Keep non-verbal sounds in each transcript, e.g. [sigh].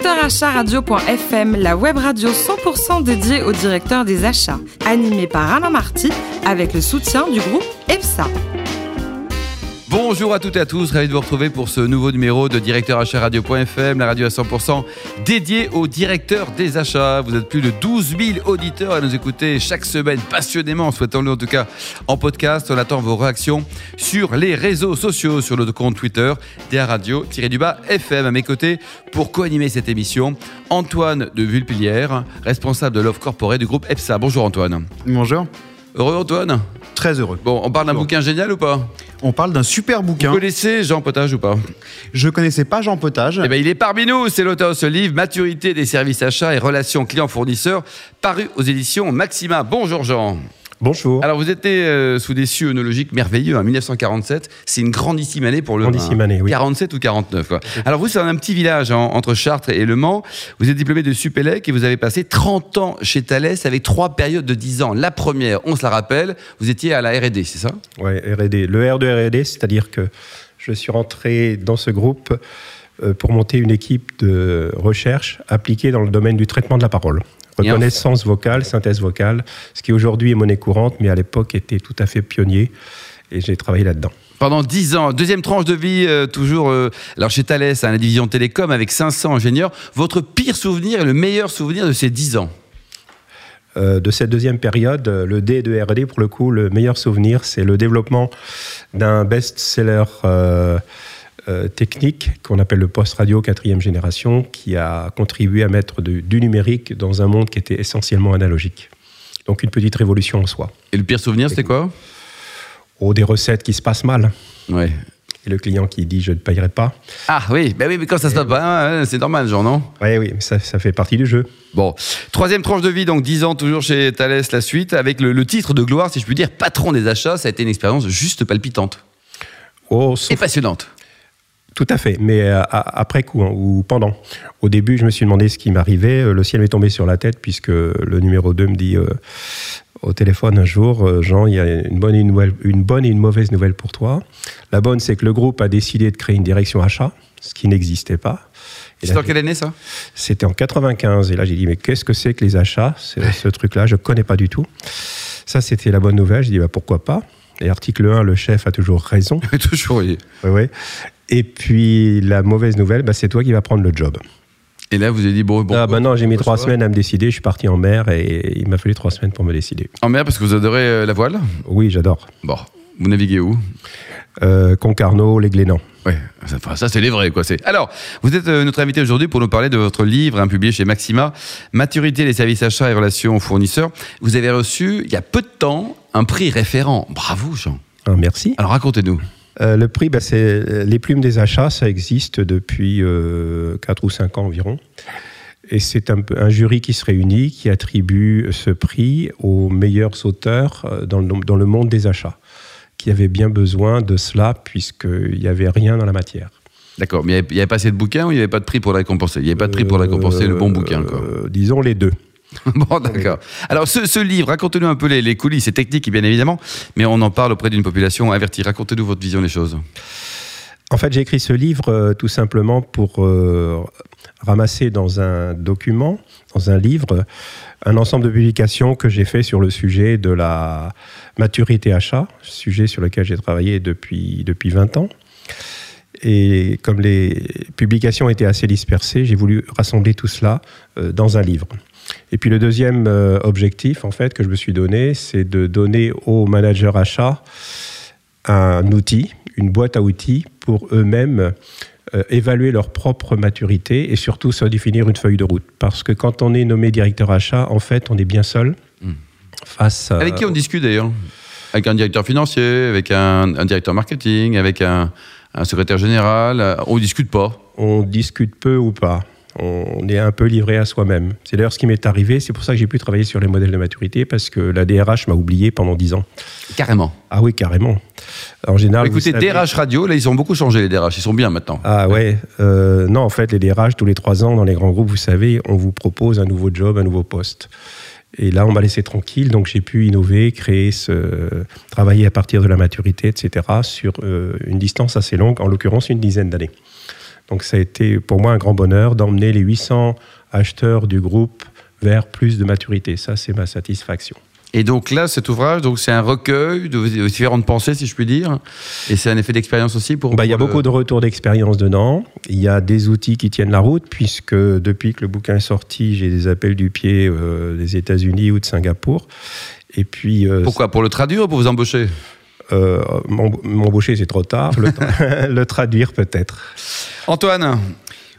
Directeur Achat Radio.fm, la web radio 100% dédiée aux directeurs des achats, animée par Alain Marty avec le soutien du groupe EPSA. Bonjour à toutes et à tous, ravi de vous retrouver pour ce nouveau numéro de Directeur Radio.fm, la radio à 100% dédiée aux directeurs des achats. Vous êtes plus de 12 000 auditeurs à nous écouter chaque semaine passionnément, souhaitons-le en tout cas en podcast. On attend vos réactions sur les réseaux sociaux, sur notre compte Twitter, DA Radio-du-bas FM. À mes côtés, pour co-animer cette émission, Antoine de Vulpilière, responsable de l'offre corporée du groupe EPSA. Bonjour Antoine. Bonjour. Heureux Antoine Très heureux. Bon, on parle d'un bouquin génial ou pas On parle d'un super bouquin. Vous connaissez Jean Potage ou pas Je connaissais pas Jean Potage. Eh ben, il est parmi nous, c'est l'auteur de ce livre, Maturité des services achats et relations clients-fournisseurs, paru aux éditions Maxima. Bonjour Jean. Bonjour. Alors, vous étiez euh, sous des cieux œnologiques merveilleux en 1947. C'est une grandissime année pour le Grandissime année, oui. 47 ou 49, quoi. Alors, vous, c'est un petit village hein, entre Chartres et Le Mans. Vous êtes diplômé de Supélec et vous avez passé 30 ans chez Thales avec trois périodes de 10 ans. La première, on se la rappelle, vous étiez à la R&D, c'est ça? Ouais, R&D. Le R de R&D, c'est-à-dire que je suis rentré dans ce groupe euh, pour monter une équipe de recherche appliquée dans le domaine du traitement de la parole. Reconnaissance vocale, synthèse vocale, ce qui aujourd'hui est monnaie courante, mais à l'époque était tout à fait pionnier. Et j'ai travaillé là-dedans. Pendant 10 ans, deuxième tranche de vie, euh, toujours euh, alors chez Thales, à la division télécom, avec 500 ingénieurs. Votre pire souvenir et le meilleur souvenir de ces 10 ans? Euh, de cette deuxième période, euh, le D de R&D, pour le coup, le meilleur souvenir, c'est le développement d'un best-seller euh, technique qu'on appelle le post-radio quatrième génération, qui a contribué à mettre de- du numérique dans un monde qui était essentiellement analogique. Donc une petite révolution en soi. Et le pire souvenir, c'était quoi? Oh, des recettes qui se passent mal. Ouais. Et le client qui dit je ne payerai pas. Ah oui, bah oui, mais quand ça se passe pas, c'est normal, genre, non? Oui, oui, mais ça, ça fait partie du jeu. Bon, troisième tranche de vie, donc 10 ans toujours chez Thales, la suite, avec le, le titre de gloire, si je puis dire, patron des achats, ça a été une expérience juste palpitante Oh, et sauf- passionnante. Tout à fait, mais euh, après coup hein, ou pendant. Au début, je me suis demandé ce qui m'arrivait. Euh, Le ciel m'est tombé sur la tête puisque le numéro 2 me dit euh, au téléphone un jour, euh, Jean, il y a une bonne, et une, nouvelle- une bonne et une mauvaise nouvelle pour toi. La bonne, c'est que le groupe a décidé de créer une direction achat, ce qui n'existait pas. Là, en quelle année ça? C'était en 95. Et là, j'ai dit, mais qu'est-ce que c'est que les achats? C'est- Ce truc-là, je ne connais pas du tout. Ça, c'était la bonne nouvelle. J'ai dit, bah, pourquoi pas? Et article 1, le chef a toujours raison. [laughs] Toujours, oui. Ouais, ouais. Et puis la mauvaise nouvelle, bah, c'est toi qui vas prendre le job. Et là, vous avez dit, bon, bon. ah, bah non, j'ai mis trois semaines à me décider. Je suis parti en mer et il m'a fallu trois semaines pour me décider. En mer, parce que vous adorez euh, la voile? Oui, j'adore. Bon, vous naviguez où? Euh, Concarneau, les Glénans. Ouais, ça, enfin, ça c'est les vrais quoi. C'est. Alors, vous êtes euh, notre invité aujourd'hui pour nous parler de votre livre, hein, publié chez Maxima, Maturité des services achats et relations fournisseurs. Vous avez reçu il y a peu de temps un prix référent. Bravo Jean. Ah, merci. Alors racontez-nous. Euh, le prix, bah, c'est les plumes des achats. Ça existe depuis euh, 4 ou 5 ans environ. Et c'est un, un jury qui se réunit, qui attribue ce prix aux meilleurs auteurs euh, dans le, dans le monde des achats, qui avaient bien besoin de cela puisqu'il n'y avait rien dans la matière. D'accord, mais il n'y avait, pas assez de bouquins ou il n'y avait pas de prix pour le récompenser? Il n'y avait pas de prix pour récompenser le bon bouquin quoi. Euh, disons les deux. [laughs] bon, d'accord. Alors, ce, ce livre, racontez-nous un peu les, les coulisses, c'est technique bien évidemment, mais on en parle auprès d'une population avertie. Racontez-nous votre vision des choses. En fait, j'ai écrit ce livre euh, tout simplement pour euh, ramasser dans un document, dans un livre, un ensemble de publications que j'ai fait sur le sujet de la maturité achat, sujet sur lequel j'ai travaillé depuis, depuis 20 ans. Et comme les publications étaient assez dispersées, j'ai voulu rassembler tout cela euh, dans un livre. Et puis le deuxième euh, objectif, en fait, que je me suis donné, c'est de donner aux managers achats un outil, une boîte à outils pour eux-mêmes euh, évaluer leur propre maturité et surtout se définir une feuille de route. Parce que quand on est nommé directeur achat, en fait, on est bien seul Mm. face à... Avec qui on discute d'ailleurs? Avec un directeur financier, avec un, un directeur marketing, avec un, un secrétaire général. euh, On discute pas. On discute peu ou pas. On est un peu livré à soi-même. C'est d'ailleurs ce qui m'est arrivé. C'est pour ça que j'ai pu travailler sur les modèles de maturité parce que la DRH m'a oublié pendant 10 ans. Carrément. Ah oui, carrément. En général, Écoutez, savez- DRH Radio, là, ils ont beaucoup changé, les DRH. Ils sont bien maintenant. Ah ouais, euh, non, en fait, les DRH, tous les trois ans, dans les grands groupes, vous savez, on vous propose un nouveau job, un nouveau poste. Et là, on m'a laissé tranquille, donc j'ai pu innover, créer, travailler à partir de la maturité, etc., sur euh, une distance assez longue, en l'occurrence une dizaine d'années. Donc ça a été pour moi un grand bonheur d'emmener les 800 acheteurs du groupe vers plus de maturité. Ça, c'est ma satisfaction. Et donc là, cet ouvrage, donc c'est un recueil de différentes pensées, si je puis dire, et c'est un effet d'expérience aussi pour. Bah, il y a le- beaucoup de retours d'expérience dedans. Il y a des outils qui tiennent la route, puisque depuis que le bouquin est sorti, j'ai des appels du pied euh, des États-Unis ou de Singapour. Et puis, euh, Pourquoi? Pour le traduire ou pour vous embaucher? Euh, m'em- m'embaucher, c'est trop tard. Le, tra- [laughs] le traduire, peut-être. Antoine,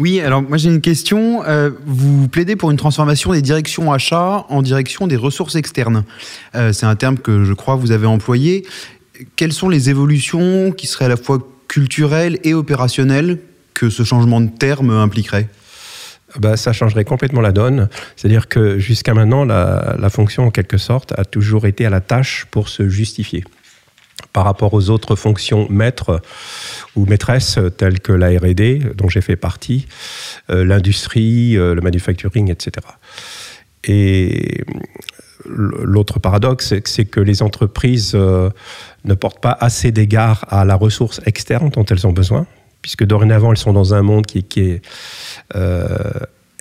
Oui, alors moi j'ai une question. Euh, vous plaidez pour une transformation des directions achats en direction des ressources externes. Euh, c'est un terme que je crois vous avez employé. Quelles sont les évolutions qui seraient à la fois culturelles et opérationnelles que ce changement de terme impliquerait? Bah, ça changerait complètement la donne. C'est-à-dire que jusqu'à maintenant, la fonction, en quelque sorte, a toujours été à la tâche pour se justifier par rapport aux autres fonctions maîtres ou maîtresses telles que la R&D, dont j'ai fait partie, euh, l'industrie, euh, le manufacturing, etc. Et l'autre paradoxe, c'est que- les entreprises euh, ne portent pas assez d'égard à la ressource externe dont elles ont besoin, puisque dorénavant, elles sont dans un monde qui, est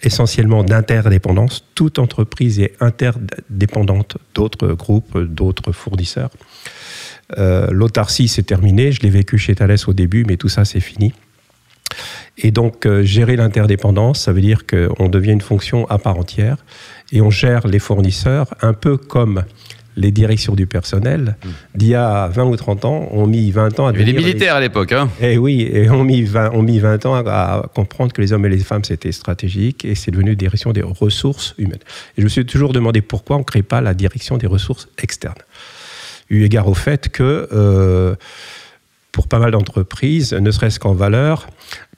essentiellement d'interdépendance. Toute entreprise est interdépendante d'autres groupes, d'autres fournisseurs. Euh, L'autarcie, c'est terminé. Je l'ai vécu chez Thales au début, mais tout ça, c'est fini. Et donc, euh, gérer l'interdépendance, ça veut dire qu'on devient une fonction à part entière et on gère les fournisseurs un peu comme les directions du personnel d'il y a 20 ou 30 ans ont mis 20 ans à il y avait des devenir les- militaires à l'époque. Hein eh oui, et on mis 20, on mis 20 ans à, à comprendre que les hommes et les femmes, c'était stratégique et c'est devenu direction des ressources humaines. Et je me suis toujours demandé pourquoi on ne crée pas la direction des ressources externes. Eu égard au fait que euh, pour pas mal d'entreprises, ne serait-ce qu'en valeur,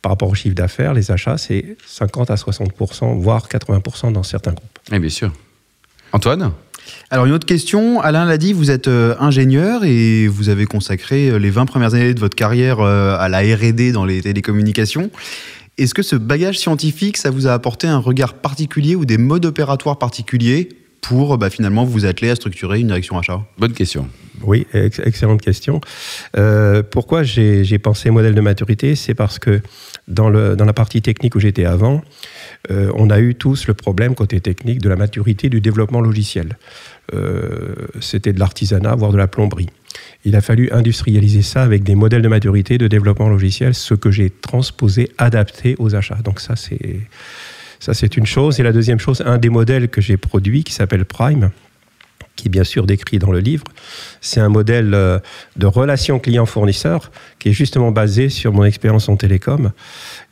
par rapport au chiffre d'affaires, les achats, c'est 50 à 60%, voire 80% dans certains groupes. Eh bien sûr. Antoine? Alors une autre question, Alain l'a dit, vous êtes euh, ingénieur et vous avez consacré euh, les 20 premières années de votre carrière euh, à la R&D dans les télécommunications. Est-ce que ce bagage scientifique, ça vous a apporté un regard particulier ou des modes opératoires particuliers pour bah, finalement vous atteler à structurer une direction achat? Bonne question. Oui, ex- excellente question. Euh, pourquoi j'ai pensé modèle de maturité? C'est parce que dans la partie technique où j'étais avant, euh, on a eu tous le problème côté technique de la maturité du développement logiciel. Euh, C'était de l'artisanat, voire de la plomberie. Il a fallu industrialiser ça avec des modèles de maturité de développement logiciel, ce que j'ai transposé, adapté aux achats. Donc ça, c'est ça, c'est une chose. Et la deuxième chose, un des modèles que j'ai produit, qui s'appelle Prime, qui est bien sûr décrit dans le livre, c'est un modèle euh, de relation client-fournisseur qui est justement basé sur mon expérience en télécom.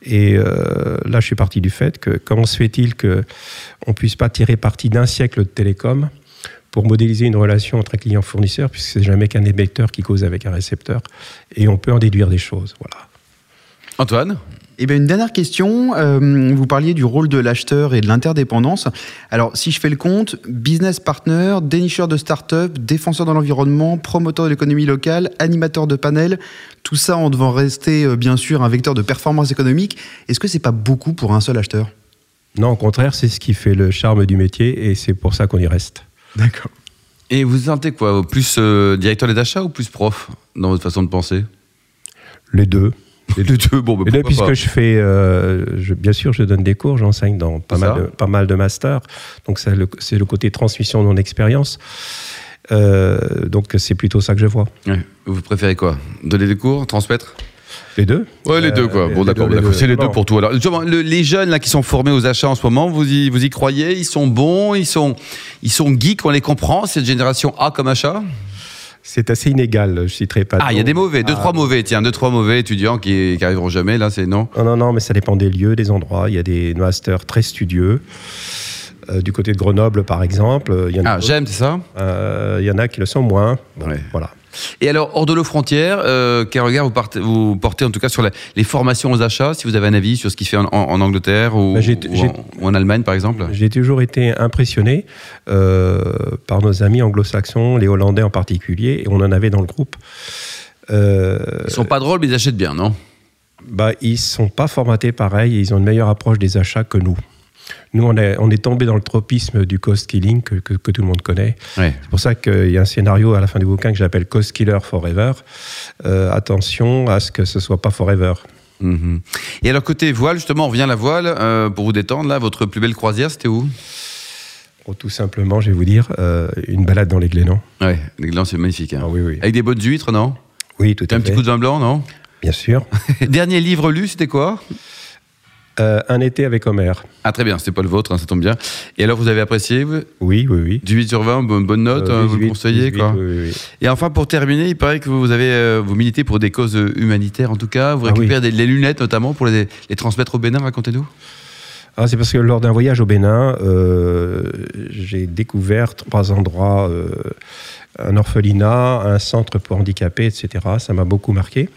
Et euh, là, je suis parti du fait que comment se fait-il qu'on ne puisse pas tirer parti d'un siècle de télécom pour modéliser une relation entre un client-fournisseur, puisque c'est jamais qu'un émetteur qui cause avec un récepteur, et on peut en déduire des choses. Voilà. Antoine? Eh bien, une dernière question. Euh, vous parliez du rôle de l'acheteur et de l'interdépendance. Alors, si je fais le compte, business partner, dénicheur de start-up, défenseur de l'environnement, promoteur de l'économie locale, animateur de panel, tout ça en devant rester, euh, bien sûr, un vecteur de performance économique. Est-ce que c'est pas beaucoup pour un seul acheteur? Non, au contraire, c'est ce qui fait le charme du métier, et c'est pour ça qu'on y reste. D'accord. Et vous sentez quoi? Plus euh, directeur des achats ou plus prof dans votre façon de penser? Les deux. [laughs] Les deux, deux, bon, bah, Et là, puisque pas. je fais, euh, je- bien sûr, je donne des cours, j'enseigne dans pas mal, de, pas mal de masters. Donc, c'est le, c'est le côté transmission de mon expérience. Euh, donc, c'est plutôt ça que je vois. Ouais. Vous préférez quoi? Donner des cours Transmettre? Les deux Ouais, les Euh, deux, quoi. les- Bon, d'accord, c'est les deux pour tout. Alors, justement, le- les jeunes là qui sont formés aux achats en ce moment, vous y, vous y croyez? Ils sont bons? Ils sont, ils sont geeks On les comprend? Cette génération A comme achat? C'est assez inégal, je citerai pas. Ah, il y a des mauvais, deux, Ah. trois mauvais. Tiens, deux, trois mauvais étudiants qui, qui arriveront jamais. Là, c'est non. Non, non, non, mais ça dépend des lieux, des endroits. Il y a des masters très studieux. Euh, du côté de Grenoble, par exemple, euh, il y en a, Ah, j'aime, c'est ça euh, il y en a qui le sont moins. Bon, Ouais. Voilà. Et alors, hors de nos frontières, euh, quel regard vous, partez- vous portez en tout cas sur la- les formations aux achats Si vous avez un avis sur ce qui se fait en, en- en Angleterre ou, Bah, en, ou en Allemagne, par exemple? J'ai toujours été impressionné euh, par nos amis anglo-saxons, les Hollandais en particulier, et on en avait dans le groupe. Euh, Ils sont pas drôles, mais ils achètent bien, non? Bah, ils sont pas formatés pareil et ils ont une meilleure approche des achats que nous. Nous, on est, on est tombé dans le tropisme du cost killing que, que- que tout le monde connaît. Ouais. C'est pour ça qu'il y a un scénario à la fin du bouquin que j'appelle Cost Killer Forever. Euh, attention à ce que ce soit pas forever. Mhm. Et alors côté voile, justement, on revient à la voile euh, pour vous détendre. Là, votre plus belle croisière, c'était où? Oh, tout simplement, je vais vous dire, euh, une balade dans les Glénans. Ouais, les glands, c'est magnifique. hein. Ah oui, oui. Avec des bonnes huîtres, non? Oui, tout Un à petit fait. coup de vin blanc, non? Bien sûr. [laughs] Dernier livre lu, c'était quoi? Euh, un été avec Homer. Ah très bien, c'était pas le vôtre, hein, ça tombe bien. Et alors vous avez apprécié vous? Oui, oui, oui. Du 8 sur 20, bonne, bonne note, Euh, hein, vous le 18, conseillez 18, quoi oui, oui, oui. Et enfin pour terminer, il paraît que vous avez euh, vous militez pour des causes humanitaires en tout cas, vous Ah récupérez des, les lunettes notamment pour les, les transmettre au Bénin, racontez-nous. Ah, c'est parce que lors d'un voyage au Bénin, j'ai découvert trois endroits, un orphelinat, un centre pour handicapés, etc. Ça m'a beaucoup marqué.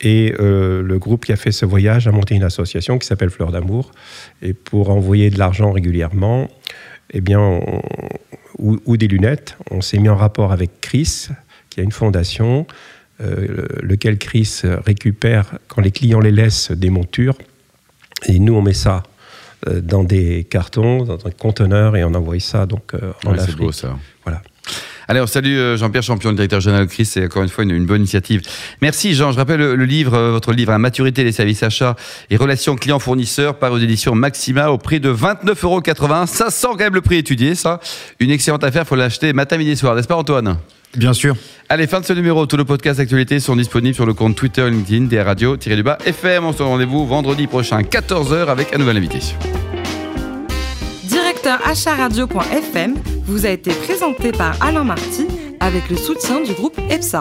Et euh, le groupe qui a fait ce voyage a monté une association qui s'appelle Fleur d'amour. Et pour envoyer de l'argent régulièrement, eh bien, on- ou, ou des lunettes, on s'est mis en rapport avec Chris, qui a une fondation, euh, lequel Chris récupère, quand les clients les laissent, des montures. Et nous, on met ça euh, dans des cartons, dans un conteneur, et on envoie ça donc en Ouais, c'est Afrique. beau ça. Voilà. Allez, on salue euh, Jean-Pierre Champion, le directeur général de Chris. C'est encore une fois une, une bonne initiative. Merci Jean. Je rappelle le, le livre, euh, votre livre, hein, Maturité des services achats et relations clients-fournisseurs, par aux éditions Maxima au prix de 29,80 euros. Ça sent quand même le prix étudié, ça. Une excellente affaire, faut l'acheter matin, midi, soir, n'est-ce pas Antoine? Bien sûr. Allez, fin de ce numéro. Tous nos podcasts d'actualité sont disponibles sur le compte Twitter LinkedIn des radios du bas FM. On se rendez-vous vendredi prochain, 14h, avec un nouvel invité. Acharadio.fm vous a été présenté par Alain Marty avec le soutien du groupe EPSA.